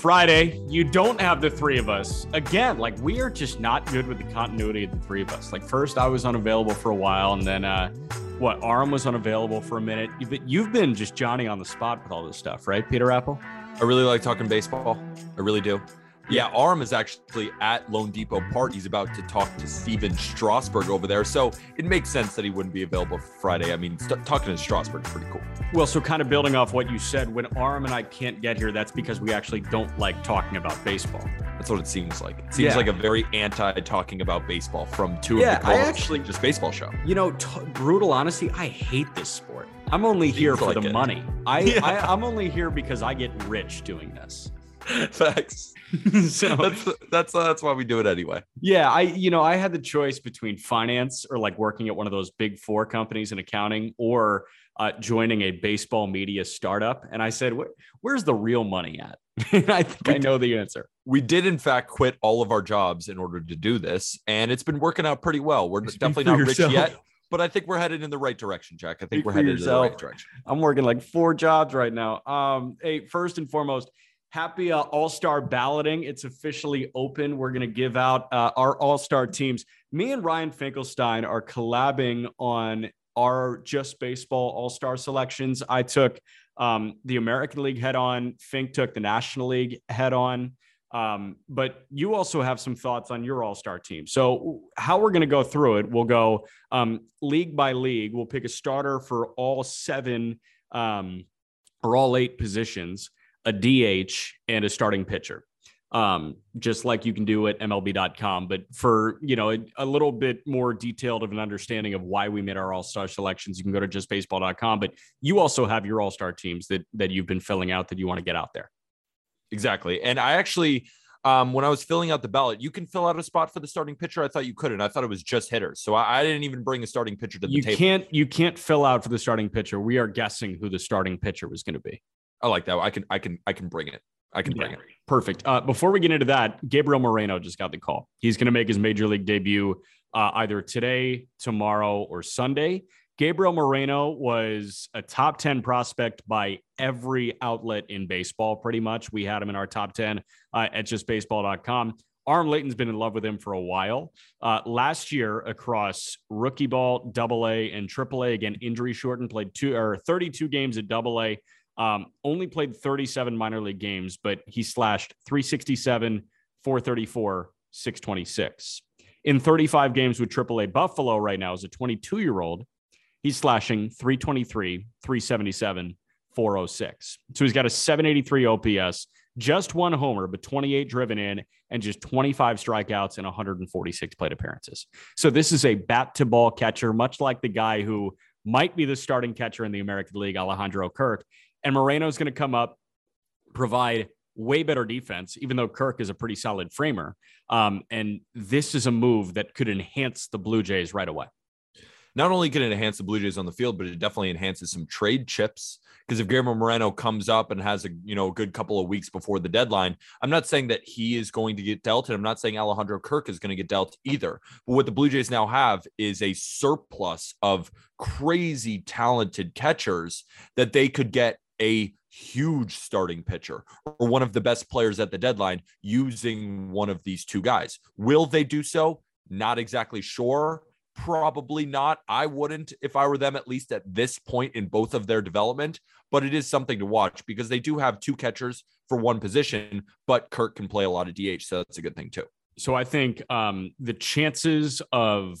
Friday. You don't have the three of us. Again, like we are just not good with the continuity of the three of us. Like first I was unavailable for a while and then uh what, Arm was unavailable for a minute. You've been, you've been just Johnny on the spot with all this stuff, right, Peter Appel? I really like talking baseball. I really do. Yeah, Arm is actually at loanDepot Park. He's about to talk to Stephen Strasburg over there. So it makes sense that he wouldn't be available for Friday. I mean, st- talking to Strasburg is pretty cool. Well, so kind of building off what you said, when Arm and I can't get here, that's because we actually don't like talking about baseball. That's what it seems like. It seems Yeah. like a very anti talking about baseball from two Yeah, of the I actually- just baseball show. You know, t- brutal honesty, I hate this sport. I'm only here for like the it. money. I, Yeah. I I'm only here because I get rich doing this. Facts. so That's that's uh, that's why we do it anyway. Yeah, I you know I had the choice between finance or like working at one of those big four companies in accounting or uh, joining a baseball media startup, and I said, "Where's the real money at?" I think I know the answer. We did in fact quit all of our jobs in order to do this, and it's been working out pretty well. We're Speak definitely not yourself. rich yet, but I think we're headed in the right direction, Jack. I Speak think we're for headed in the right direction. I'm working like four jobs right now. Um, hey, first and foremost, happy uh, All Star balloting. It's officially open. We're gonna give out uh, our All Star teams. Me and Ryan Finkelstein are collabing on our Just Baseball All Star selections. I took um, the American League head on. Fink took the National League head on. Um, but you also have some thoughts on your All Star team. So, how we're going to go through it, we'll go um, league by league. We'll pick a starter for all seven um, or all eight positions, a DH, and a starting pitcher. Um, just like you can do at MLB.com. But for you know a, a little bit more detailed of an understanding of why we made our All Star selections, you can go to JustBaseball.com. But you also have your All Star teams that that you've been filling out that you want to get out there. Exactly. And I actually, um, when I was filling out the ballot, you can fill out a spot for the starting pitcher. I thought you couldn't. I thought it was just hitters. So I, I didn't even bring a starting pitcher to the You table. can't you can't fill out for the starting pitcher. We are guessing who the starting pitcher was going to be. I like that. I can, I can, I can bring it. I can bring Yeah. it. Perfect. Uh, before we get into that, Gabriel Moreno just got the call. He's going to make his major league debut uh, either today, tomorrow, or Sunday. Gabriel Moreno was a top 10 prospect by every outlet in baseball, pretty much. We had him in our top 10 uh, at justbaseball.com. Aram Leighton's been in love with him for a while. Uh, last year, across rookie ball, double A, and triple A, again, injury shortened, played two or 32 games at double A. Um, only played 37 minor league games, but he slashed 367, 434, 626. In 35 games with AAA Buffalo right now as a 22 year old, he's slashing 323, 377, 406. So he's got a 783 OPS, just one homer, but 28 driven in, and just 25 strikeouts and 146 plate appearances. So this is a bat to ball catcher, much like the guy who might be the starting catcher in the American League, Alejandro Kirk. And Moreno's going to come up, provide way better defense, even though Kirk is a pretty solid framer. Um, and this is a move that could enhance the Blue Jays right away. Not only can it enhance the Blue Jays on the field, but it definitely enhances some trade chips. Because if Guillermo Moreno comes up and has a you know a good couple of weeks before the deadline, I'm not saying that he is going to get dealt, and I'm not saying Alejandro Kirk is going to get dealt either. But what the Blue Jays now have is a surplus of crazy talented catchers that they could get a huge starting pitcher or one of the best players at the deadline using one of these two guys. Will they do so? Not exactly sure. Probably not. I wouldn't if I were them, at least at this point in both of their development. But it is something to watch because they do have two catchers for one position, but Kirk can play a lot of DH. So that's a good thing, too. So I think um, the chances of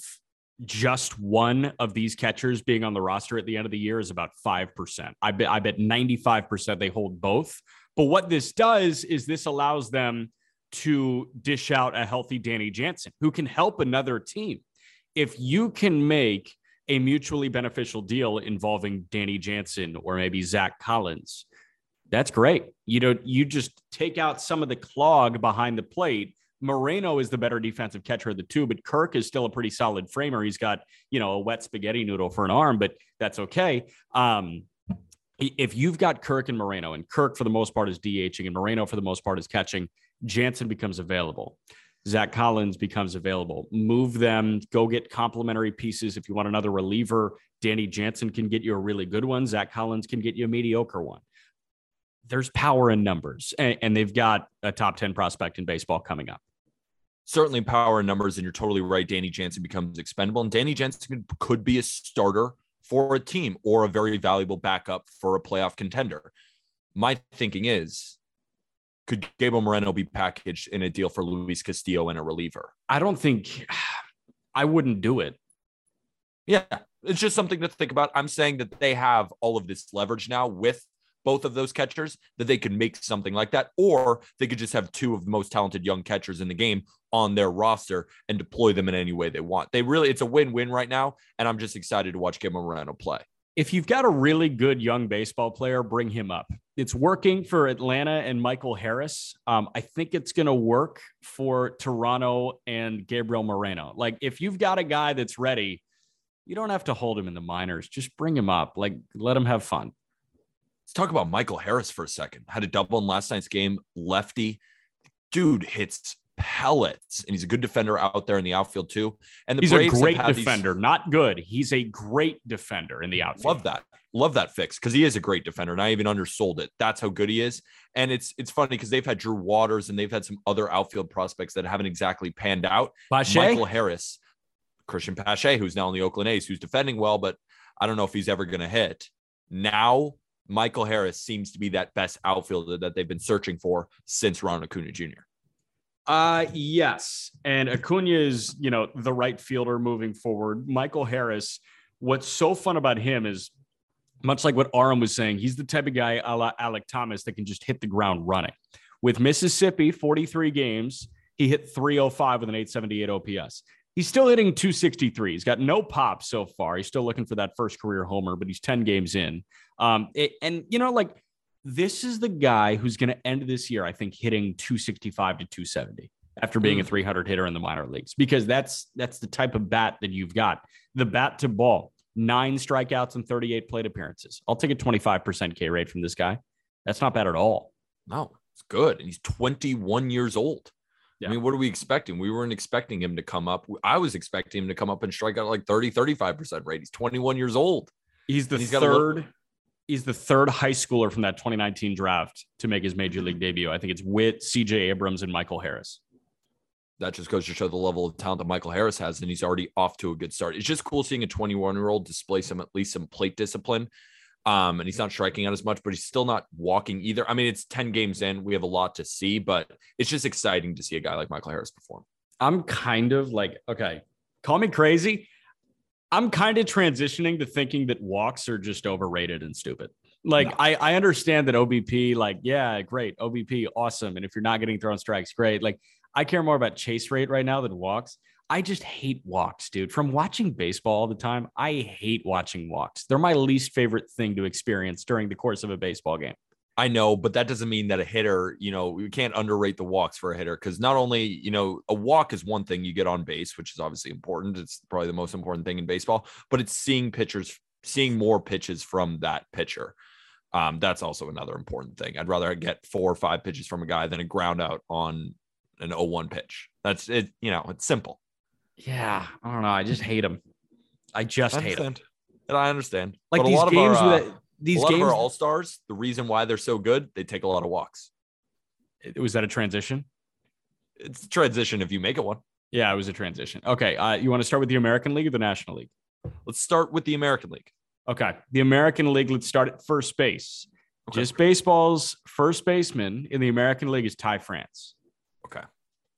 just one of these catchers being on the roster at the end of the year is about 5%. I bet I bet 95% they hold both. But what this does is this allows them to dish out a healthy Danny Jansen who can help another team. If you can make a mutually beneficial deal involving Danny Jansen or maybe Zack Collins. That's great. You know, you just take out some of the clog behind the plate. Moreno is the better defensive catcher of the two, but Kirk is still a pretty solid framer. He's got, you know, a wet spaghetti noodle for an arm, but that's okay. Um, if you've got Kirk and Moreno, and Kirk for the most part is DHing, and Moreno for the most part is catching, Jansen becomes available. Zack Collins becomes available. Move them, go get complementary pieces. If you want another reliever, Danny Jansen can get you a really good one. Zack Collins can get you a mediocre one. There's power in numbers, and, and they've got a top 10 prospect in baseball coming up. Certainly power in numbers, and you're totally right. Danny Jansen becomes expendable, and Danny Jansen could be a starter for a team or a very valuable backup for a playoff contender. My thinking is could Gabriel Moreno be packaged in a deal for Luis Castillo and a reliever? I don't think I wouldn't do it. Yeah, it's just something to think about. I'm saying that they have all of this leverage now with both of those catchers that they could make something like that, or they could just have two of the most talented young catchers in the game on their roster and deploy them in any way they want. They really, it's a win win right now. And I'm just excited to watch Gabriel Moreno play if you've got a really good young baseball player, bring him up. It's working for Atlanta and Michael Harris. Um, I think it's going to work for Toronto and Gabriel Moreno. Like, if you've got a guy that's ready, you don't have to hold him in the minors. Just bring him up. Like, let him have fun. Let's talk about Michael Harris for a second. Had a double in last night's game. Lefty, dude hits pellets, and he's a good defender out there in the outfield too. And the he's Braves a great defender, these... not good. He's a great defender in the outfield. Love that. Love that fix because he is a great defender, and I even undersold it. That's how good he is. And it's it's funny because they've had Drew Waters and they've had some other outfield prospects that haven't exactly panned out. Pache? Michael Harris, Christian Pache, who's now in the Oakland A's, who's defending well, but I don't know if he's ever going to hit. Now Michael Harris seems to be that best outfielder that they've been searching for since Ron Acuna Jr. Uh yes. And Acuna is, you know, the right fielder moving forward. Michael Harris, what's so fun about him is much like what Aram was saying, he's the type of guy a la Alek Thomas that can just hit the ground running. With Mississippi, 43 games, he hit 305 with an 878 OPS. He's still hitting 263. He's got no pop so far. He's still looking for that first career homer, but he's 10 games in. Um, it, and you know, like this is the guy who's going to end this year, I think, hitting 265 to 270 after being a 300 hitter in the minor leagues, because that's that's the type of bat that you've got. The bat to ball, nine strikeouts and 38 plate appearances. I'll take a 25% K rate from this guy. That's not bad at all. No, it's good. And he's 21 years old. Yeah. I mean, what are we expecting? We weren't expecting him to come up. I was expecting him to come up and strike out like 30, 35% rate. He's 21 years old. He's the he's third he's the third high schooler from that 2019 draft to make his major league debut. I think it's Witt, CJ Abrams, and Michael Harris. That just goes to show the level of talent that Michael Harris has, and he's already off to a good start. It's just cool seeing a 21 year old display some at least some plate discipline. Um, and he's not striking out as much, but he's still not walking either. I mean, it's 10 games in. We have a lot to see, but it's just exciting to see a guy like Michael Harris perform. I'm kind of like, okay, call me crazy. I'm kind of transitioning to thinking that walks are just overrated and stupid. Like no. I, I understand that OBP, like, yeah, great. OBP, awesome. And if you're not getting thrown strikes, great. Like I care more about chase rate right now than walks. I just hate walks, dude. From watching baseball all the time, I hate watching walks. They're my least favorite thing to experience during the course of a baseball game. I know, but that doesn't mean that a hitter, you know, we can't underrate the walks for a hitter because not only, you know, a walk is one thing you get on base, which is obviously important. It's probably the most important thing in baseball, but it's seeing pitchers, seeing more pitches from that pitcher. Um, that's also another important thing. I'd rather get four or five pitches from a guy than a ground out on an 0-1 pitch. That's it, you know, it's simple. Yeah. I don't know. I just hate them. I just I hate them. And I understand. Like but these games our, uh, with these a lot games our all stars, the reason why they're so good, they take a lot of walks. Was that a transition? It's a transition if you make it one. Yeah, it was a transition. Okay, uh, you want to start with the American League or the National League? Let's start with the American League. Okay, the American League. Let's start at first base. Okay. Just baseball's first baseman in the American League is Ty France. Okay,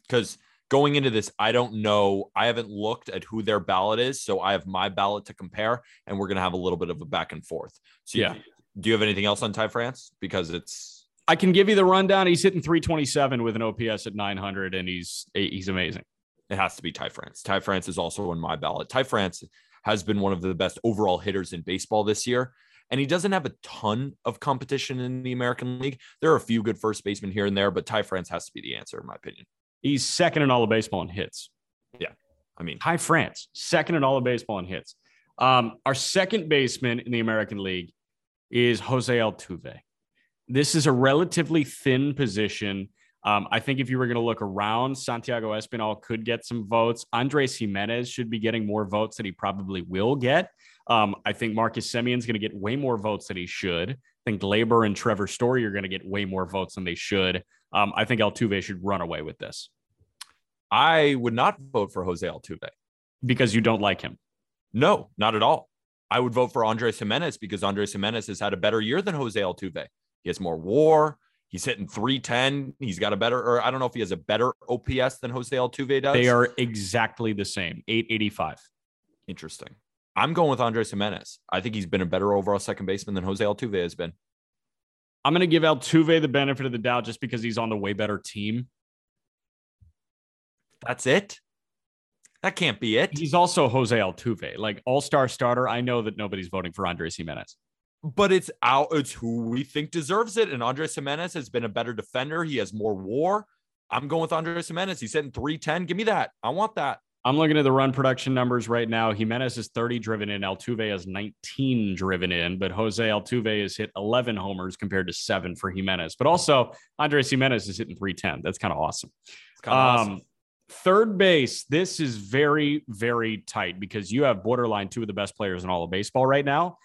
because going into this, I don't know. I haven't looked at who their ballot is, so I have my ballot to compare, and we're gonna have a little bit of a back and forth. So, yeah. Do you have anything else on Ty France? Because it's. I can give you the rundown. He's hitting 327 with an OPS at 900, and he's he's amazing. It has to be Ty France. Ty France is also on my ballot. Ty France has been one of the best overall hitters in baseball this year. And he doesn't have a ton of competition in the American League. There are a few good first basemen here and there, but Ty France has to be the answer, in my opinion. He's second in all of baseball in hits. Yeah. I mean, Ty France, second in all of baseball in hits. Um, our second baseman in the American League is Jose Altuve. This is a relatively thin position. Um, I think if you were going to look around, Santiago Espinal could get some votes. Andres Gimenez should be getting more votes than he probably will get. Um, I think Marcus Semien's going to get way more votes than he should. I think Labor and Trevor Story are going to get way more votes than they should. Um, I think Altuve should run away with this I would not vote for Jose Altuve. because you don't like him. No, not at all. I would vote for Andres Gimenez because Andres Gimenez has had a better year than Jose Altuve. He has more war. He's hitting 310. He's got a better, or I don't know if he has a better OPS than Jose Altuve does. They are exactly the same 885. interesting. I'm going with Andres Gimenez. I think he's been a better overall second baseman than Jose Altuve has been. I'm going to give Altuve the benefit of the doubt just because he's on the way better team. That's it. That can't be it. He's also Jose Altuve, like all star starter. I know that nobody's voting for Andres Gimenez. But it's out. It's who we think deserves it. And Andres Gimenez has been a better defender. He has more war. I'm going with Andres Gimenez. He's hitting 310. Give me that. I want that. I'm looking at the run production numbers right now. Gimenez is 30 driven in, Altuve has 19 driven in, but Jose Altuve has hit 11 homers compared to seven for Gimenez. But also, Andres Gimenez is hitting 310. That's kind of awesome. Um, Third base, this is very, very tight because you have borderline two of the best players in all of baseball right now.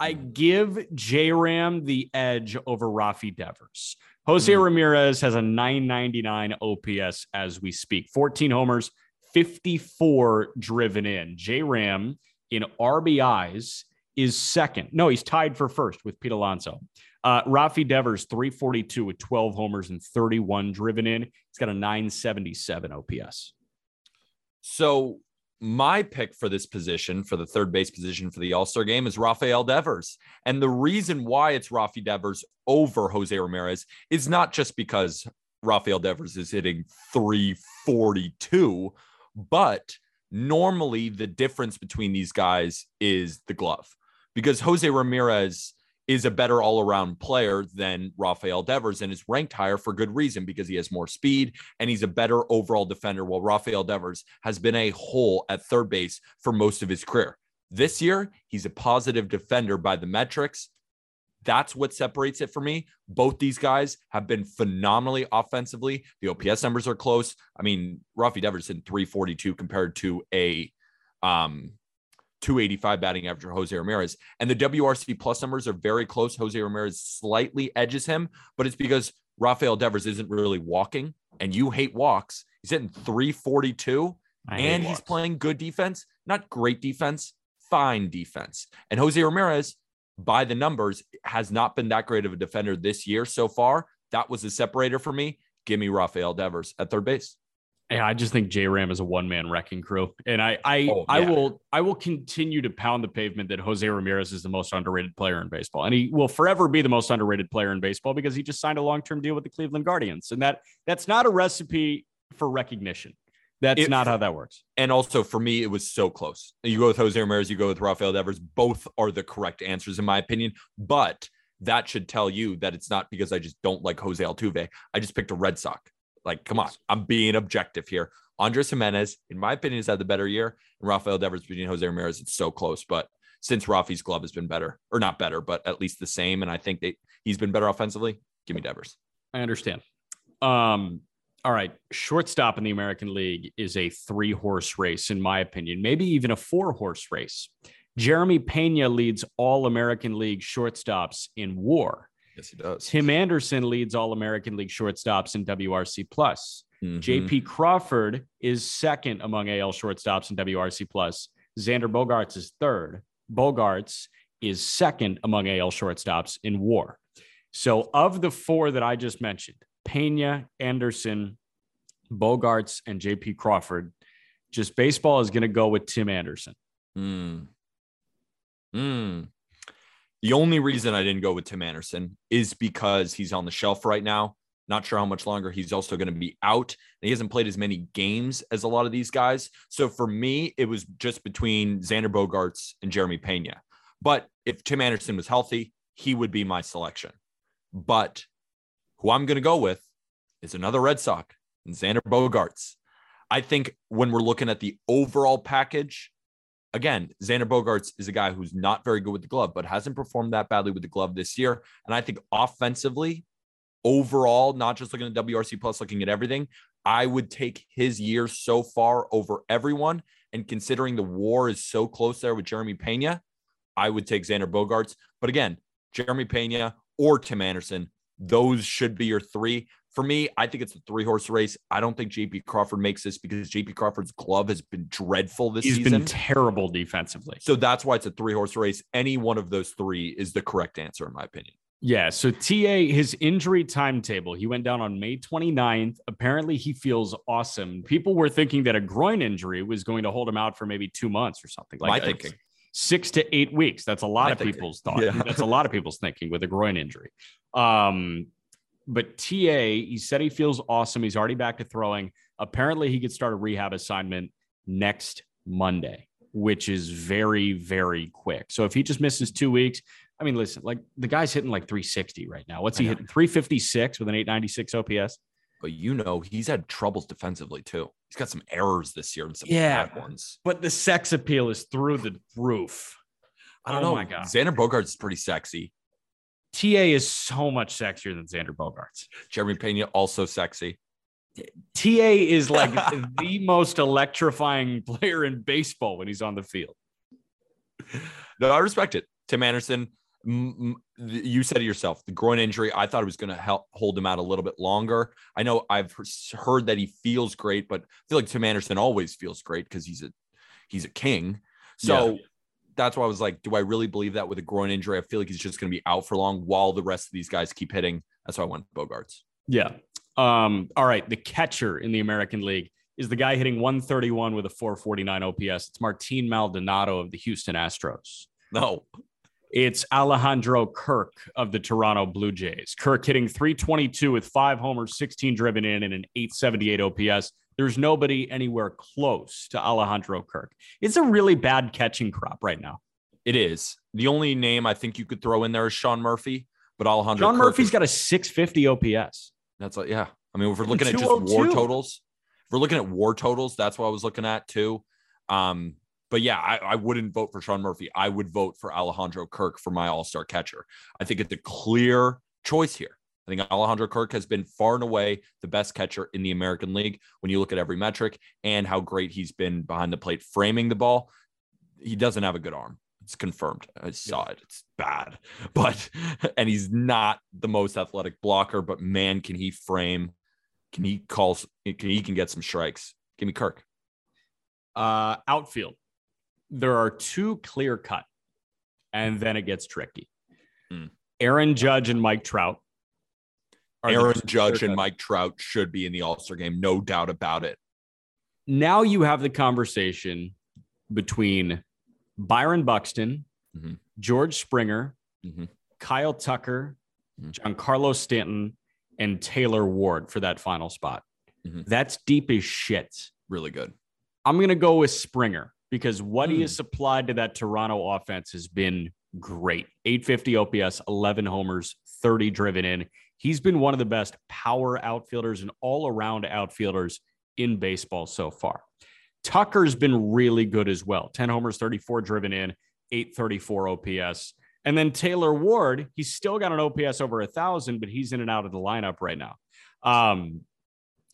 I give J Ram the edge over Rafi Devers. Jose Hmm. Ramirez has a 999 OPS as we speak, 14 homers, 54 driven in. J Ram in RBIs is second. No, he's tied for first with Pete Alonso. Uh, Rafi Devers, 342 with 12 homers and 31 driven in. He's got a 977 OPS. So my pick for this position, for the third base position for the All Star game, is Rafael Devers. And the reason why it's Rafi Devers over Jose Ramirez is not just because Rafael Devers is hitting 342, but normally the difference between these guys is the glove because Jose Ramirez is a better all around player than Rafael Devers and is ranked higher for good reason because he has more speed and he's a better overall defender. While Rafael Devers has been a hole at third base for most of his career. This year, he's a positive defender by the metrics. That's what separates it for me. Both these guys have been phenomenally offensively. The OPS numbers are close. I mean, Rafi Devers in 342 compared to a um 285 batting average for Jose Ramirez. And the WRC plus numbers are very close. Jose Ramirez slightly edges him, but it's because Rafael Devers isn't really walking and you hate walks. He's hitting 342 I and he's walks. playing good defense, not great defense, fine defense. And Jose Ramirez, by the numbers, has not been that great of a defender this year so far. That was a separator for me. Give me Rafael Devers at third base. Yeah, I just think J Ram is a one man wrecking crew, and I I Oh, I will I will continue to pound the pavement that Jose Ramirez is the most underrated player in baseball, and he will forever be the most underrated player in baseball because he just signed a long term deal with the Cleveland Guardians, and that that's not a recipe for recognition. That's It- not how that works. And also for me, it was so close. You go with Jose Ramirez, you go with Rafael Devers. Both are the correct answers, in my opinion. But that should tell you that it's not because I just don't like Jose Altuve. I just picked a Red Sox. Like, come on, I'm being objective here. Andres Gimenez, in my opinion, has had the better year. And Rafael Devers between Jose Ramirez, it's so close. But since Rafi's glove has been better, or not better, but at least the same, and I think that he's been better offensively, give me Devers. I understand. Um, all right, shortstop in the American League is a three horse race, in my opinion, maybe even a four horse race. Jeremy Pena leads all American League shortstops in WAR. Yes, he does. Tim Anderson leads all American League shortstops in WRC plus. Mhm. JP Crawford is second among AL shortstops in WRC plus. Xander Bogaerts is third. Bogaerts is second among AL shortstops in WAR. So of the four that I just mentioned, Pena, Anderson, Bogaerts, and JP Crawford, just baseball is going to go with Tim Anderson. Mm. Mm. The only reason I didn't go with Tim Anderson is because he's on the shelf right now. Not sure how much longer he's also going to be out. And he hasn't played as many games as a lot of these guys. So for me, it was just between Xander Bogaerts and Jeremy Pena. But if Tim Anderson was healthy, he would be my selection. But who I'm going to go with is another Red Sox, Xander Bogaerts. I think when we're looking at the overall package, again, Xander Bogaerts is a guy who's not very good with the glove, but hasn't performed that badly with the glove this year. And I think offensively, overall, not just looking at WRC plus, looking at everything, I would take his year so far over everyone. And considering the war is so close there with Jeremy Pena, I would take Xander Bogaerts. But again, Jeremy Pena or Tim Anderson, those should be your three. For me, I think it's a three horse race. I don't think JP Crawford makes this because JP Crawford's glove has been dreadful this He's season. He's been terrible defensively. so that's why it's a three horse race. Any one of those three is the correct answer, in my opinion. Yeah. So TA, his injury timetable, he went down on May 29th. Apparently, he feels awesome. People were thinking that a groin injury was going to hold him out for maybe two months or something. Like thinking. Six to eight weeks. That's a lot My of people's thought. Yeah. That's a lot of people's thinking with a groin injury. Um, but TA, he said he feels awesome. He's already back to throwing. Apparently, he could start a rehab assignment next Monday, which is very, very quick. So if he just misses two weeks, I mean, listen, like the guy's hitting like 360 right now. What's he hitting? 356 with an 896 OPS. But you know, he's had troubles defensively too. He's got some errors this year and some Yeah. bad ones. But the sex appeal is through the roof. I don't Oh know. my God. Xander Bogaerts is pretty sexy. TA is so much sexier than Xander Bogaerts. Jeremy Pena also sexy. TA is like the most electrifying player in baseball when he's on the field. No, I respect it. Tim Anderson, m- m- th- you said it yourself. The groin injury, I thought it was going to help hold him out a little bit longer. I know I've heard that he feels great, but I feel like Tim Anderson always feels great because he's a he's a king. So that's why I was like, do I really believe that with a groin injury? I feel like he's just going to be out for long while the rest of these guys keep hitting. That's why I went Bogaerts. Yeah. Um, all right. The catcher in the American League is the guy hitting 131 with a 449 OPS. It's Martin Maldonado of the Houston Astros. No, It's Alejandro Kirk of the Toronto Blue Jays. Kirk hitting 322 with five homers, 16 driven in, and an 878 OPS. There's nobody anywhere close to Alejandro Kirk. It's a really bad catching crop right now. it is. The only name I think you could throw in there is Sean Murphy, but Alejandro John Kirk Murphy's is- got a 650 OPS. That's like, yeah. I mean, if we're looking at just war totals, if we're looking at war totals, that's what I was looking at too. Um, but yeah, I, I wouldn't vote for Sean Murphy. I would vote for Alejandro Kirk for my all star catcher. I think it's a clear choice here. I think Alejandro Kirk has been far and away the best catcher in the American League when you look at every metric and how great he's been behind the plate framing the ball. He doesn't have a good arm. It's confirmed. I saw it. It's bad. But and he's not the most athletic blocker, but man, can he frame? Can he call can he can get some strikes? Give me Kirk. Uh, outfield. There are two clear cut, and then it gets tricky. Hmm. Aaron Judge and Mike Trout. Aaron Judge and Mike Trout should be in the All-Star game, no doubt about it. Now you have the conversation between Byron Buxton, Mhm. George Springer, Mhm. Kyle Tucker, Mhm. Giancarlo Stanton, and Taylor Ward for that final spot. Mhm. That's deep as shit. Really good. I'm going to go with Springer because what he Hmm. has supplied to that Toronto offense has been great. 850 OPS, 11 homers, 30 driven in. He's been one of the best power outfielders and all around outfielders in baseball so far. Tucker's been really good as well 10 homers, 34 driven in, 834 OPS. And then Taylor Ward, he's still got an OPS over a thousand, but he's in and out of the lineup right now. Um,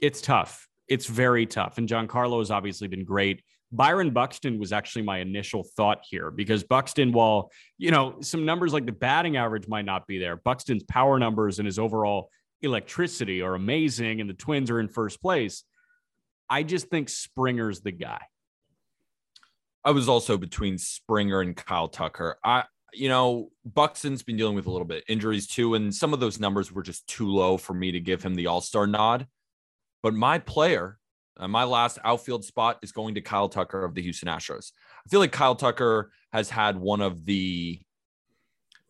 it's tough. It's very tough. And Giancarlo has obviously been great. Byron Buxton was actually my initial thought here because Buxton, while you know some numbers like the batting average might not be there, Buxton's power numbers and his overall electricity are amazing, and the Twins are in first place. I just think Springer's the guy. I was also between Springer and Kyle Tucker. I, you know, Buxton's been dealing with a little bit injuries too, and some of those numbers were just too low for me to give him the All Star nod. But my player, uh, my last outfield spot is going to Kyle Tucker of the Houston Astros. I feel like Kyle Tucker has had one of the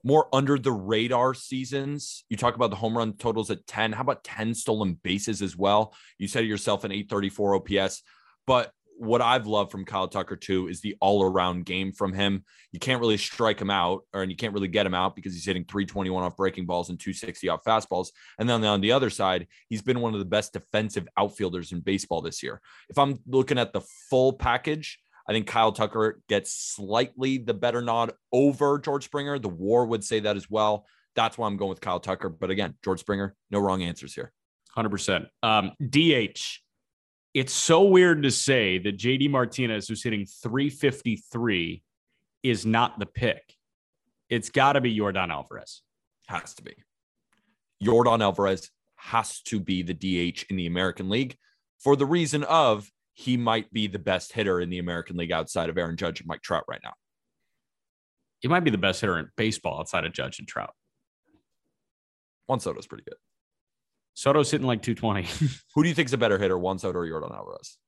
more under the radar seasons. You talk about the home run totals at 10. How about 10 stolen bases as well? You said yourself an 834 OPS, but what I've loved from Kyle Tucker too is the all around game from him. You can't really strike him out, or and you can't really get him out because he's hitting 321 off breaking balls and 260 off fastballs. And then on the other side, he's been one of the best defensive outfielders in baseball this year. If I'm looking at the full package, I think Kyle Tucker gets slightly the better nod over George Springer. The war would say that as well. That's why I'm going with Kyle Tucker. But again, George Springer, no wrong answers here. 100%. Um, DH it's so weird to say that JD Martinez, who's hitting 353, is not the pick. It's got to be Yordan Alvarez. Has to be. Yordan Alvarez has to be the DH in the American League for the reason of he might be the best hitter in the American League outside of Aaron Judge and Mike Trout right now. He might be the best hitter in baseball outside of Judge and Trout. Juan Soto's pretty good. Soto's hitting like 220. Who do you think is a better hitter, Juan Soto or Yordan Alvarez?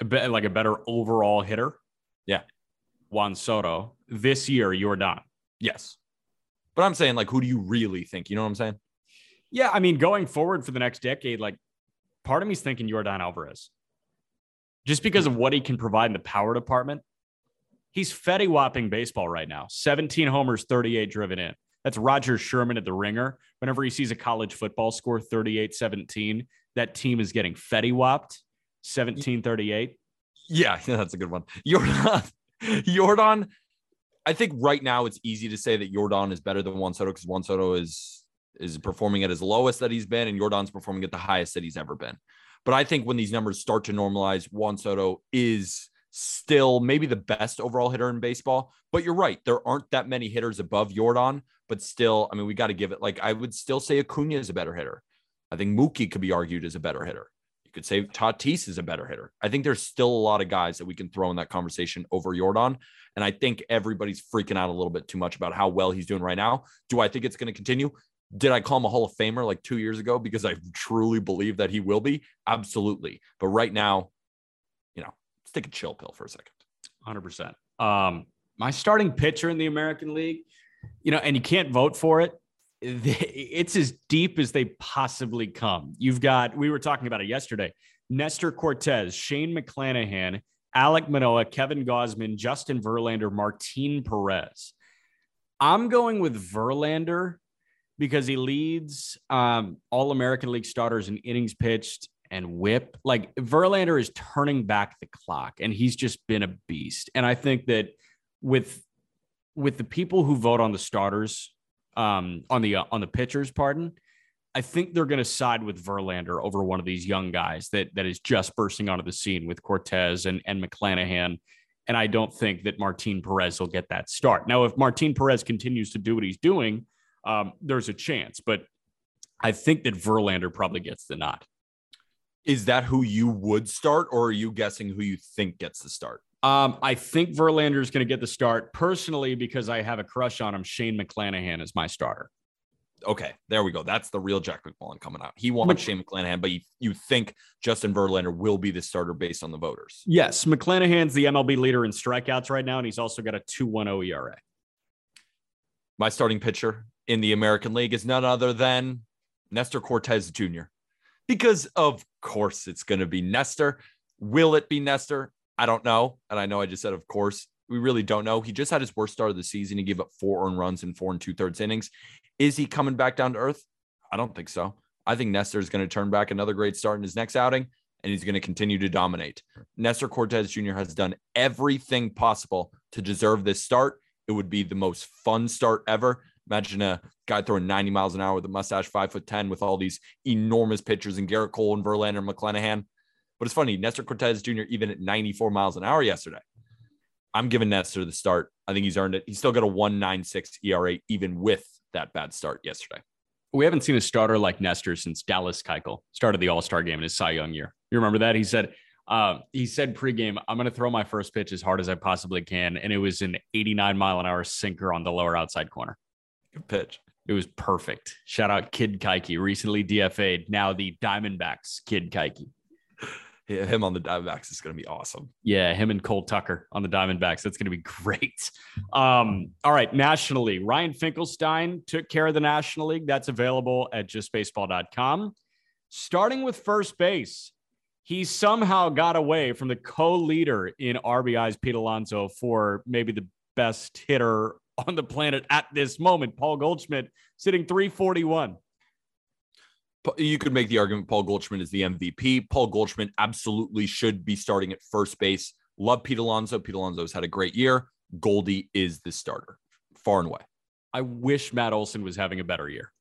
A bit, like a better overall hitter? Yeah. Juan Soto. This year, Yordan. Yes. But I'm saying, like, who do you really think? You know what I'm saying? Yeah. I mean, going forward for the next decade, like, part of me's thinking Yordan Alvarez. Just because of what he can provide in the power department. He's Fetty whopping baseball right now. 17 homers, 38 driven in. That's Rodger Sherman at the ringer. Whenever he sees a college football score 38 17, that team is getting Fetty whopped 17 38. Yeah, that's a good one. Yordan, Yordan, I think right now it's easy to say that Yordan is better than Juan Soto because Juan Soto is is performing at his lowest that he's been, and Yordan's performing at the highest that he's ever been. But I think when these numbers start to normalize, Juan Soto is still maybe the best overall hitter in baseball. But you're right. There aren't that many hitters above Yordan, but still, I mean, we got to give it like I would still say Acuna is a better hitter. I think Mookie could be argued as a better hitter. You could say Tatis is a better hitter. I think there's still a lot of guys that we can throw in that conversation over Yordan. And I think everybody's freaking out a little bit too much about how well he's doing right now. Do I think it's going to continue? Did I call him a Hall of Famer like two years ago because I truly believe that he will be? Absolutely. But right now, take a chill pill for a second. 100%. Um, my starting pitcher in the American League, you know, and you can't vote for it. It's as deep as they possibly come. You've got, we were talking about it yesterday Nestor Cortes, Shane McClanahan, Alek Manoah, Kevin Gausman, Justin Verlander, Martin Perez. I'm going with Verlander because he leads um, all American League starters in innings pitched and whip. Like Verlander is turning back the clock and he's just been a beast. And I think that with with the people who vote on the starters, um, on the uh, on the pitchers, pardon, I think they're going to side with Verlander over one of these young guys that that is just bursting onto the scene with Cortes and and McClanahan. And I don't think that Martin Perez will get that start. Now, if Martin Perez continues to do what he's doing, um, there's a chance. But I think that Verlander probably gets the nod. Is that who you would start, or are you guessing who you think gets the start? Um, I think Verlander is going to get the start personally because I have a crush on him. Shane McClanahan is my starter. Okay, there we go. That's the real Jack McMullen coming out. He wants Mc- Shane McClanahan, but you, you think Justin Verlander will be the starter based on the voters? Yes, McClanahan's the MLB leader in strikeouts right now, and he's also got a 2.10 ERA. My starting pitcher in the American League is none other than Nestor Cortes Jr because of course it's going to be Nestor. Will it be Nestor? I don't know. And I know I just said, of course, we really don't know. He just had his worst start of the season. He gave up four earned runs in four and two thirds innings. Is he coming back down to earth? I don't think so. I think Nestor is going to turn back another great start in his next outing, and he's going to continue to dominate. Nestor Cortes Jr. has done everything possible to deserve this start. It would be the most fun start ever. Imagine a guy throwing 90 miles an hour with a mustache, five foot 10, with all these enormous pitchers and Gerrit Cole and Verlander and McClanahan. But it's funny, Nestor Cortes Jr., even at 94 miles an hour yesterday. I'm giving Nestor the start. I think he's earned it. He's still got a 196 ERA, even with that bad start yesterday. We haven't seen a starter like Nestor since Dallas Keuchel started the All Star game in his Cy Young year. You remember that? He said, uh, he said pregame, I'm going to throw my first pitch as hard as I possibly can. And it was an 89 mile an hour sinker on the lower outside corner. Pitch. It was perfect. Shout out Kid Keuchel, recently DFA'd, now the Diamondbacks Kid Keuchel. him on the Diamondbacks is going to be awesome. Yeah, him and Cole Tucker on the Diamondbacks. That's going to be great. Um, all right, nationally, Ryan Finkelstein took care of the National League. That's available at justbaseball.com. Starting with first base, he somehow got away from the co-leader in RBIs, Pete Alonso, for maybe the best hitter on the planet at this moment, Paul Goldschmidt, sitting 341. You could make the argument Paul Goldschmidt is the MVP. Paul Goldschmidt absolutely should be starting at first base. Love Pete Alonso. Pete Alonso's had a great year. Goldie is the starter, far and away. I wish Matt Olson was having a better year.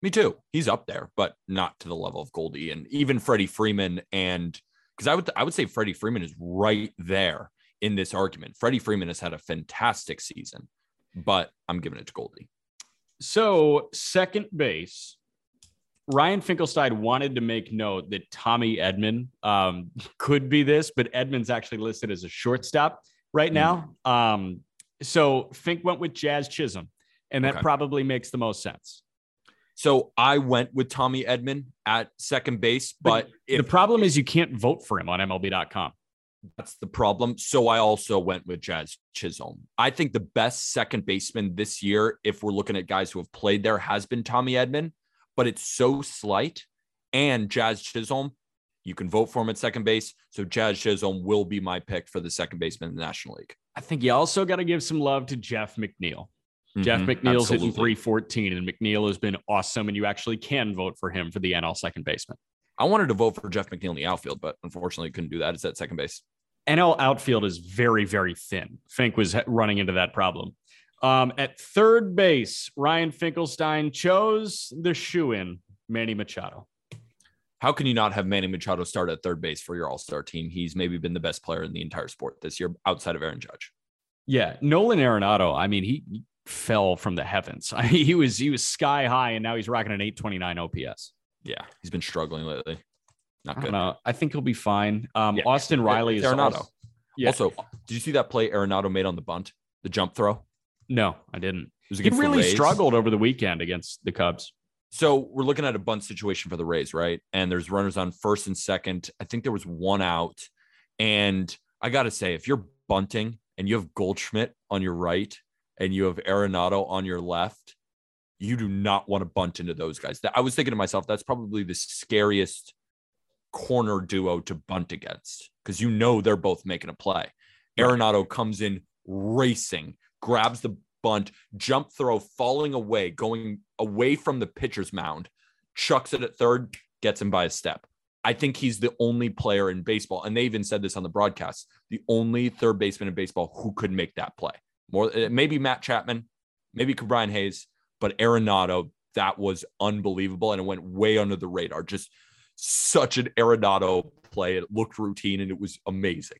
Me too. He's up there, but not to the level of Goldie and even Freddie Freeman. And because I would I would say Freddie Freeman is right there in this argument. Freddie Freeman has had a fantastic season, but I'm giving it to Goldie. So second base, Ryan Finkelstein wanted to make note that Tommy Edman um, could be this, but Edman's actually listed as a shortstop right now. Mm. Um, so Fink went with Jazz Chisholm, and that okay. probably makes the most sense. So I went with Tommy Edman at second base, but, but if, the problem is you can't vote for him on MLB.com. That's the problem. So I also went with Jazz Chisholm. I think the best second baseman this year, if we're looking at guys who have played there, has been Tommy Edman but it's so slight. And Jazz Chisholm, you can vote for him at second base. So Jazz Chisholm will be my pick for the second baseman in the National League. I think you also got to give some love to Jeff McNeil. Mm-hmm, Jeff McNeil's absolutely. hitting 314, and McNeil has been awesome. And you actually can vote for him for the NL second baseman. I wanted to vote for Jeff McNeil in the outfield, but unfortunately couldn't do that. It's at second base. NL outfield is very, very thin. Fink was running into that problem. Um, at third base, Ryan Finkelstein chose the shoe in Manny Machado. How can you not have Manny Machado start at third base for your all star team? He's maybe been the best player in the entire sport this year outside of Aaron Judge. Yeah. Nolan Arenado, I mean, he fell from the heavens. I mean, he was he was sky high and now he's rocking an 829 OPS. Yeah, he's been struggling lately. Not good. I, I think he'll be fine. Um, yeah. Austin Riley is Arenado. Also, yeah. also, did you see that play Arenado made on the bunt, the jump throw? No, I didn't. He really struggled over the weekend against the Cubs. So we're looking at a bunt situation for the Rays, right? And there's runners on first and second. I think there was one out. And I got to say, if you're bunting and you have Goldschmidt on your right and you have Arenado on your left, you do not want to bunt into those guys. I was thinking to myself, that's probably the scariest corner duo to bunt against because you know they're both making a play. Arenado comes in racing grabs the bunt, jump throw, falling away, going away from the pitcher's mound, chucks it at third, gets him by a step. I think he's the only player in baseball, and they even said this on the broadcast, the only third baseman in baseball who could make that play. More uh, maybe Matt Chapman, maybe Brian Hayes, but Arenado, that was unbelievable, and it went way under the radar. Just such an Arenado play. It looked routine, and it was amazing.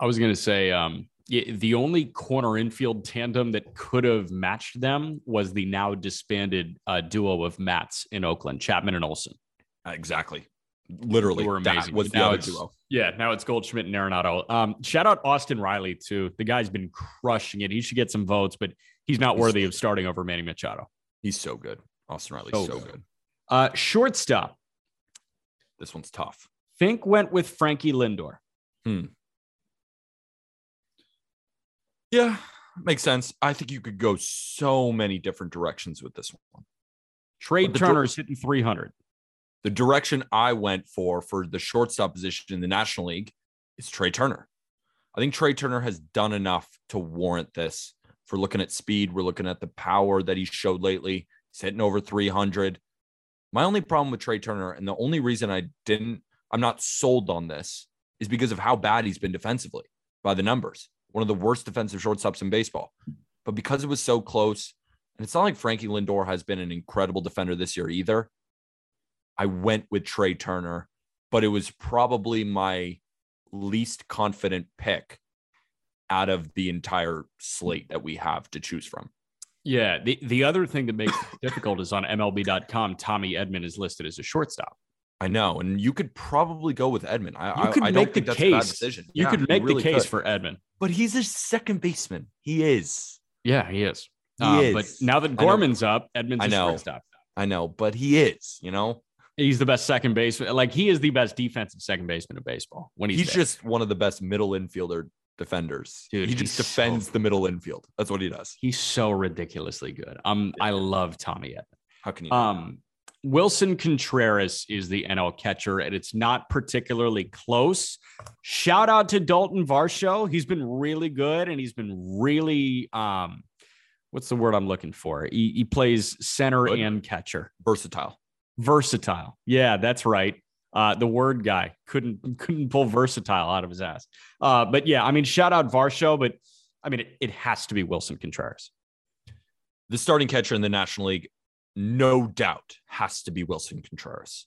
I was going to say, um, the only corner infield tandem that could have matched them was the now disbanded uh, duo of Mats in Oakland, Chapman and Olson. Exactly. Literally, they were amazing. Was the now other duo. Yeah, now it's Goldschmidt and Arenado. Um, shout out Austin Riley too. The guy's been crushing it. He should get some votes, but he's not he's worthy so of starting over Manny Machado. He's so good. Austin Riley's so, so good. good. Uh, shortstop. This one's tough. Fink went with Frankie Lindor. Hmm. Yeah, makes sense. I think you could go so many different directions with this one. Trea Turner's hitting 300. The direction I went for for the shortstop position in the National League is Trea Turner. I think Trea Turner has done enough to warrant this. For looking at speed, we're looking at the power that he showed lately. He's hitting over 300. My only problem with Trea Turner, and the only reason I didn't, I'm not sold on this, is because of how bad he's been defensively by the numbers one of the worst defensive shortstops in baseball. But because it was so close, and it's not like Frankie Lindor has been an incredible defender this year either, I went with Trea Turner, but it was probably my least confident pick out of the entire slate that we have to choose from. Yeah. The, the other thing that makes it difficult is on MLB.com, Tommy Edman is listed as a shortstop. I know, and you could probably go with Edman. I, you could I, I make the case. You yeah, could make really the case could. for Edman. but he's a second baseman. He is. Yeah, he is. He um, is. But now that Gorman's up, Edman's I know. shortstop. I know, but he is. You know, He's the best second baseman. Like he is the best defensive second baseman in baseball when he's, He's there. just one of the best middle infielder defenders. Dude, he just defends so- the middle infield. That's what he does. he's so ridiculously good. Um, I love Tommy Edman. How can you? Um, Willson Contreras is the NL catcher, and it's not particularly close. Shout out to Dalton Varsho. He's been really good, and he's been really um, what's the word I'm looking for? He, he plays center Good. and catcher. Versatile. Versatile. Yeah, that's right. Uh, the word guy couldn't couldn't pull versatile out of his ass. Uh, but yeah, I mean, shout out Varsho, but I mean, it, it has to be Willson Contreras. The starting catcher in the National League, no doubt, has to be Willson Contreras.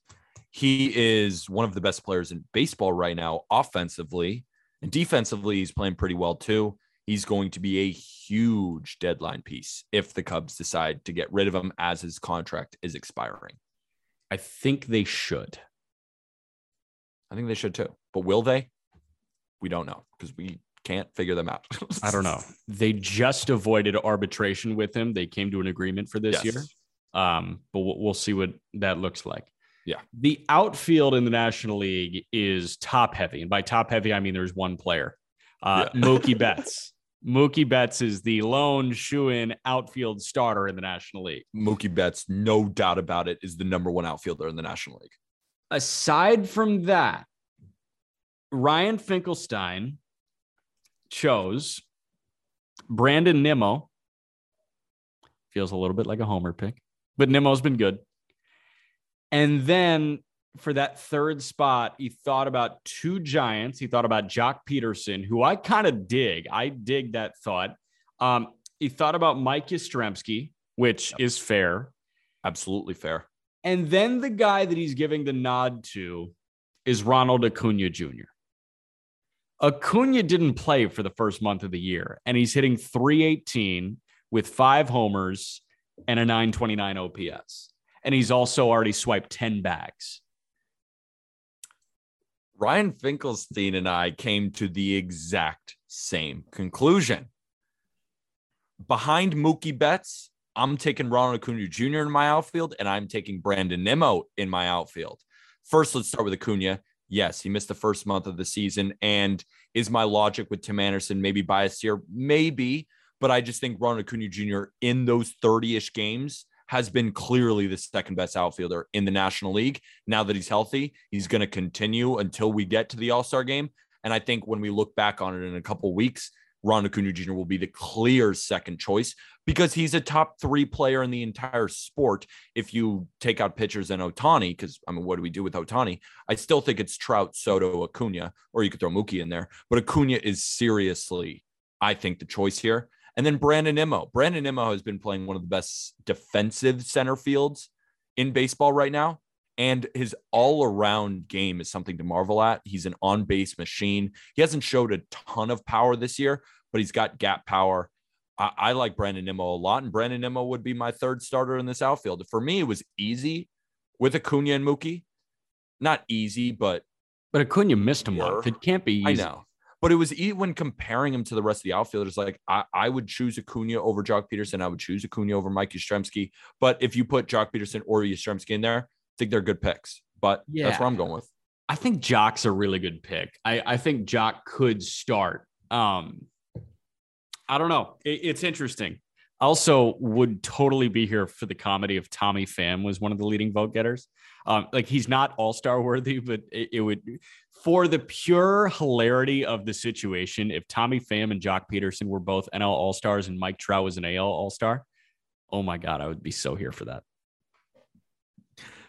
He is one of the best players in baseball right now, offensively and defensively. He's playing pretty well too. He's going to be a huge deadline piece if the Cubs decide to get rid of him as his contract is expiring. I think they should. I think they should too. But will they? We don't know because we can't figure them out. I don't know. They just avoided arbitration with him. They came to an agreement for this Yes. year. Um, but we'll, see what that looks like. Yeah. The outfield in the National League is top heavy. And by top heavy, I mean there's one player, uh, Yeah. Mookie Betts. Mookie Betts is the lone shoe in outfield starter in the National League. Mookie Betts, no doubt about it, is the number one outfielder in the National League. Aside from that, Ryan Finkelstein chose Brandon Nimmo. Feels a little bit like a homer pick, but Nimmo's been good. And then for that third spot, he thought about two giants. He thought about Joc Pederson, who I kind of dig. I dig that thought. Um, he thought about Mike Yastrzemski, which Yep. is fair. Absolutely fair. And then the guy that he's giving the nod to is Ronald Acuna Jr. Acuna didn't play for the first month of the year, and he's hitting 318 with five homers and a 929 OPS. And he's also already swiped 10 bags. Ryan Finkelstein and I came to the exact same conclusion. Behind Mookie Betts, I'm taking Ronald Acuna Jr. in my outfield, and I'm taking Brandon Nimmo in my outfield. First, let's start with Acuna. Yes, he missed the first month of the season. And is my logic with Tim Anderson maybe biased here? Maybe, but I just think Ronald Acuna Jr. in those 30 ish games has been clearly the second best outfielder in the National League. Now that he's healthy, he's going to continue until we get to the All Star game. And I think when we look back on it in a couple weeks, Ron Acuna Jr. will be the clear second choice because he's a top three player in the entire sport. If you take out pitchers and Ohtani, because I mean, what do we do with Ohtani? I still think it's Trout, Soto, Acuna, or you could throw Mookie in there. But Acuna is seriously, I think, the choice here. And then Brandon Nimmo. Brandon Nimmo has been playing one of the best defensive center fields in baseball right now. And his all around game is something to marvel at. He's an on base machine. He hasn't showed a ton of power this year, but he's got gap power. I, I like Brandon Nimmo a lot, and Brandon Nimmo would be my third starter in this outfield. For me, it was easy with Acuna and Mookie. Not easy, but But Acuna missed month. Sure. It can't be easy. I know. But it was when comparing him to the rest of the outfielders, like I, I would choose Acuna over Joc Pederson. I would choose Acuna over Mike Yastrzemski. But if you put Joc Pederson or Yastrzemski in there, think they're good picks. But that's where I'm going with. I think Joc's a really good pick. I, I think Joc could start. Um, I don't know. It- it's interesting. Also, would totally be here for the comedy if Tommy Pham was one of the leading vote getters. Um, like he's not all star worthy, but it, it would for the pure hilarity of the situation. If Tommy Pham and Joc Pederson were both NL All Stars and Mike Trout was an AL All Star, oh my god, I would be so here for that.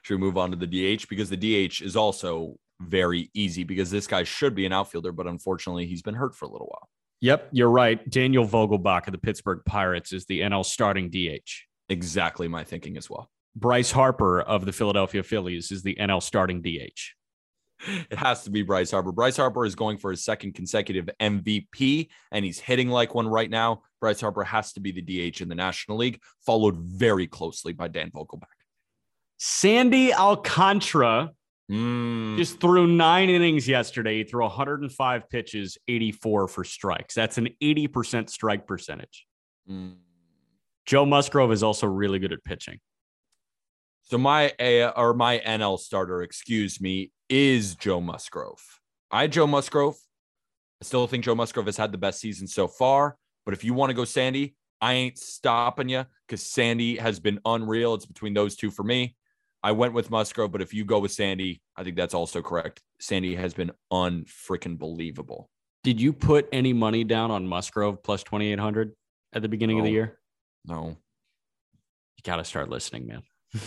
Should we move on to the DH? Because the DH is also very easy because this guy should be an outfielder, but unfortunately he's been hurt for a little while. Yep, you're right. Daniel Vogelbach of the Pittsburgh Pirates is the NL starting DH. Exactly my thinking as well. Bryce Harper of the Philadelphia Phillies is the NL starting DH. It has to be Bryce Harper. Bryce Harper is going for his second consecutive MVP, and he's hitting like one right now. Bryce Harper has to be the DH in the National League, followed very closely by Dan Vogelbach. Sandy Alcantara Mm, just threw nine innings yesterday. He threw 105 pitches, 84 for strikes. That's an 80% strike percentage. mm. Joe Musgrove is also really good at pitching. So my A or my NL starter, excuse me, is Joe Musgrove. I Joe Musgrove. I still think Joe Musgrove has had the best season so far. But if you want to go Sandy, I ain't stopping you because Sandy has been unreal. It's between those two for me. I went with Musgrove, but if you go with Sandy, I think that's also correct. Sandy has been unfreaking believable. Did you put any money down on Musgrove plus 2,800 at the beginning of the year? No, You got to start listening, man.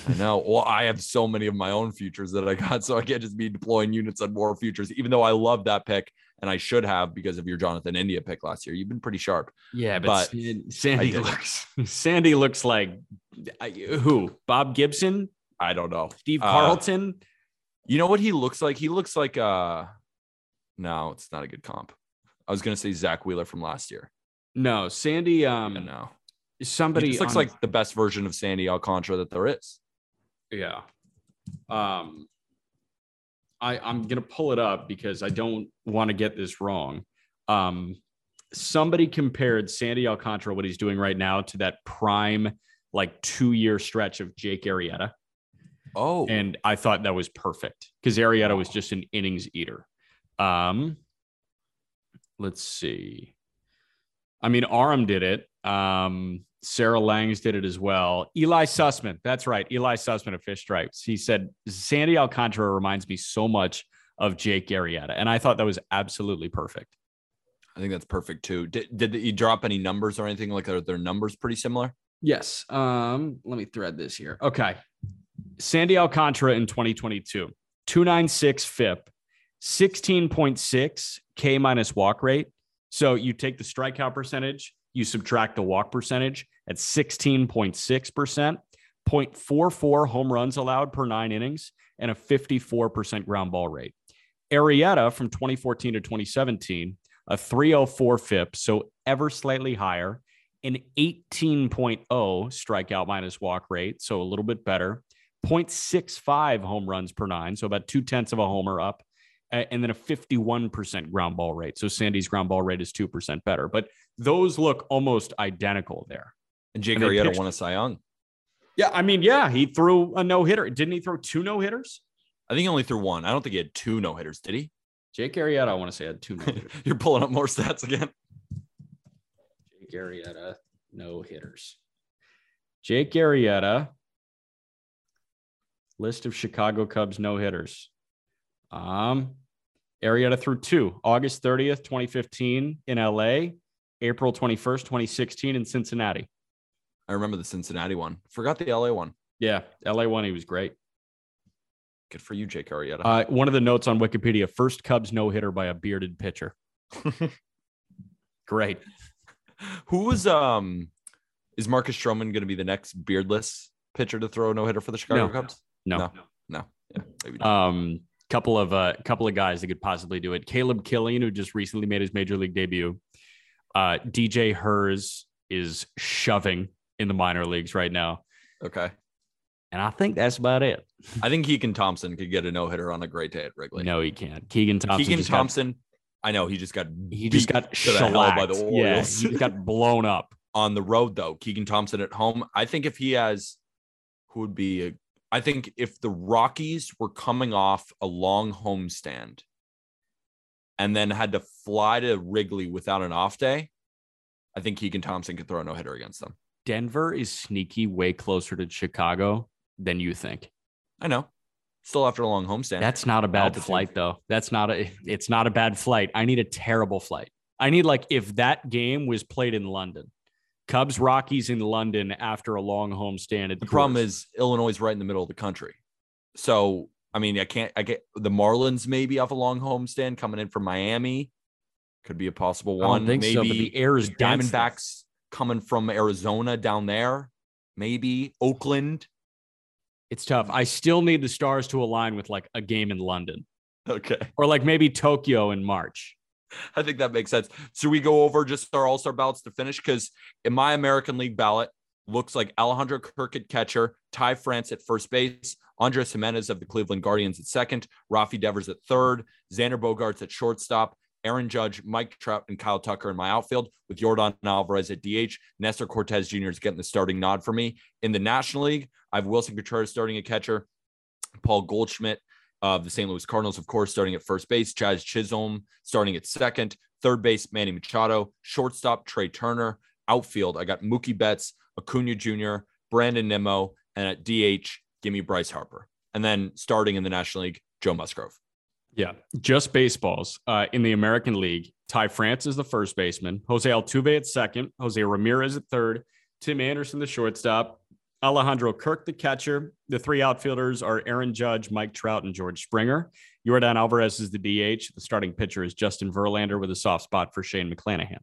I know. Well, I have so many of my own futures that I got, so I can't just be deploying units on more futures, even though I love that pick and I should have because of your Jonathan India pick last year. You've been pretty sharp. Yeah, but San- Sandy looks Sandy looks like who? Bob Gibson, I don't know. Steve Uh, Carlton. You know what he looks like? He looks like uh no, it's not a good comp. I was gonna say Zack Wheeler from last year. no, Sandy. Um, no. somebody looks on- like the best version of Sandy Alcantara that there is. Yeah. Um, I I'm gonna pull it up because I don't want to get this wrong. Um, somebody compared Sandy Alcantara, what he's doing right now, to that prime like two year stretch of Jake Arrieta, Oh, and I thought that was perfect because Arrieta was just an innings eater. Um, let's see. I mean, Aram did it. Um, Sarah Langs did it as well. Eli Sussman, that's right. Eli Sussman of Fish Stripes. He said Sandy Alcantara reminds me so much of Jake Arrieta, and I thought that was absolutely perfect. I think that's perfect too. Did, did he drop any numbers or anything like? Are their numbers pretty similar? Yes. Um, let me thread this here. Okay. Sandy Alcantara in 2022, 296 FIP, 16.6 K minus walk rate. So you take the strikeout percentage, you subtract the walk percentage at 16.6%, 0.44 home runs allowed per nine innings, and a 54% ground ball rate. Arrieta from 2014 to 2017, a 304 FIP, so ever slightly higher, an 18.0 strikeout minus walk rate, so a little bit better, 0.65 home runs per nine, so about two tenths of a homer up, and then a 51% ground ball rate. So Sandy's ground ball rate is 2% better, but those look almost identical there. And Jake Arrieta pitched- won a Cy Young. Yeah, I mean, yeah, he threw a no hitter. Didn't he throw two no hitters? I think he only threw one. I don't think he had two no hitters, did he? Jake Arrieta, I want to say, had two no hitters. You're pulling up more stats again. Jake Arrieta, no hitters. Jake Arrieta, list of Chicago Cubs no hitters. Um, Arrieta threw two August 30th, 2015 in LA, April 21st, 2016 in Cincinnati. I remember the Cincinnati one. Forgot the LA one. Yeah, LA one, he was great. Good for you, Jake Arrieta. Uh, one of the notes on Wikipedia first Cubs no hitter by a bearded pitcher. Great. Who was um is Marcus Stroman going to be the next beardless pitcher to throw a no hitter for the Chicago No. Cubs? No. No. No. Yeah, maybe not. Um, couple of uh, couple of guys that could possibly do it. Caleb Killian, who just recently made his major league debut. Uh, DJ Herz is shoving in the minor leagues right now, okay. and I think that's about it. I think Keegan Thompson could get a no hitter on a great day at Wrigley. no, he can't. Keegan Thompson. Keegan just got- Thompson. I know he just got he just got to by the shellacked. Yeah, Orioles. he got blown up. on the road though. Keegan Thompson at home. I think if he has, who would be? A, I think if the Rockies were coming off a long homestand, and then had to fly to Wrigley without an off day, I think Keegan Thompson could throw a no hitter against them. Denver is sneaky way closer to Chicago than you think. I know. Still after a long homestand. That's not a bad Altitude. flight though. That's not a it's not a bad flight. I need a terrible flight. I need like if that game was played in London. Cubs Rockies in London after a long homestand. the problem Coors. is Illinois is right in the middle of the country. So I mean, I can't. I get the Marlins maybe off a long homestand coming in from Miami. Could be a possible one. maybe so, the air is. Diamondbacks coming from Arizona down there. Maybe Oakland. It's tough. I still need the stars to align with like a game in London Okay. or like maybe Tokyo in March. I think that makes sense. So we go over just our all-star ballots to finish because in my American League ballot looks like Alejandro Kirk at catcher, Ty France at first base, Andres Gimenez of the Cleveland Guardians at second, Rafi Devers at third, Xander Bogaerts at shortstop, Aaron Judge, Mike Trout, and Kyle Tucker in my outfield with Yordan Alvarez at DH. Nestor Cortes Jr. is getting the starting nod for me. In the National League, I have Willson Contreras starting at catcher, Paul Goldschmidt of the St. Louis Cardinals, of course, starting at first base, Jazz Chisholm starting at second, third base, Manny Machado, shortstop, Trea Turner, outfield, I got Mookie Betts, Acuna Jr., Brandon Nimmo, and at DH, give me Bryce Harper. And then starting in the National League, Joe Musgrove. Yeah, just baseballs. Uh, in the American League, Ty France is the first baseman, Jose Altuve at second, Jose Ramirez at third, Tim Anderson the shortstop, Alejandro Kirk the catcher. The three outfielders are Aaron Judge, Mike Trout, and George Springer. Yordan Alvarez is the DH. The starting pitcher is Justin Verlander with a soft spot for Shane McClanahan.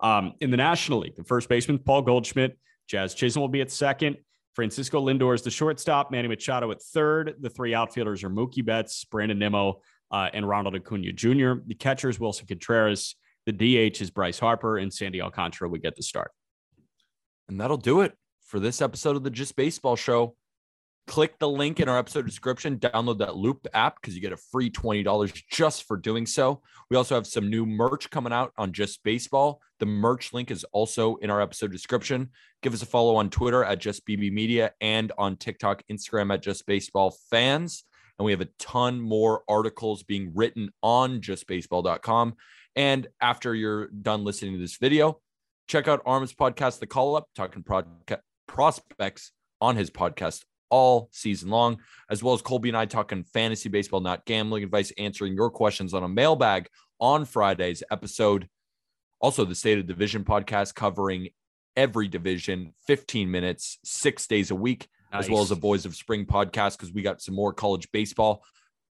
Um, in the National League, the first baseman, Paul Goldschmidt, Jazz Chisholm will be at second. Francisco Lindor is the shortstop, Manny Machado at third. The three outfielders are Mookie Betts, Brandon Nimmo, uh, and Ronald Acuna Jr. The catcher is Willson Contreras. The DH is Bryce Harper, and Sandy Alcantara We get the start. And that'll do it for this episode of the Just Baseball Show. Click the link in our episode description, download that Loupe app because you get a free $20 just for doing so. We also have some new merch coming out on Just Baseball. The merch link is also in our episode description. Give us a follow on Twitter at Just BB Media and on TikTok, Instagram at Just Baseball Fans. And we have a ton more articles being written on justbaseball.com. And after you're done listening to this video, check out Aram's podcast, The Call Up, talking pro- prospects on his podcast all season long, as well as Colby and I talking fantasy baseball, not gambling advice, answering your questions on a mailbag on Friday's episode. Also, the State of Division podcast covering every division, 15 minutes, six days a week, nice. as well as the Boys of Spring podcast, because we got some more college baseball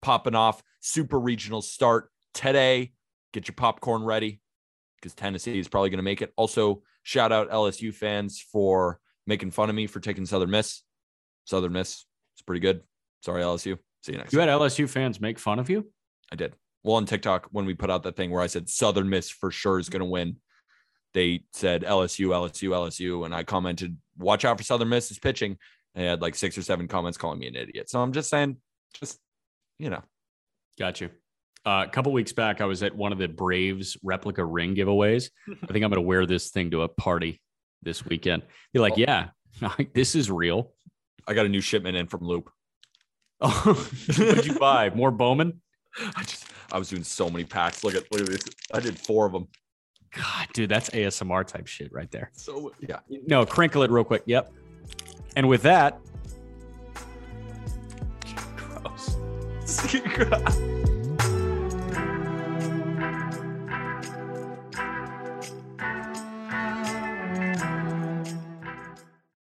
popping off. Super regional start today. Get your popcorn ready because Tennessee is probably going to make it. Also, shout out LSU fans for making fun of me for taking Southern Miss. Southern Miss. It's pretty good. Sorry, LSU. See you next. You time. had LSU fans make fun of you. I did. Well, on TikTok, when we put out that thing where I said Southern Miss for sure is going to win, they said LSU, LSU, LSU, and I commented, "Watch out for Southern Miss is pitching." And I had like six or seven comments calling me an idiot. So I'm just saying, just you know. Got you. Uh, a couple weeks back, I was at one of the Braves replica ring giveaways. I think I'm going to wear this thing to a party this weekend. You're like, oh. yeah, this is real. I got a new shipment in from Loupe. Oh, what'd you buy? More Bowman? I just I was doing so many packs. Look at look at this. I did four of them. God, dude, that's ASMR type shit right there. So yeah. No, crinkle it real quick. Yep. And with that, gross.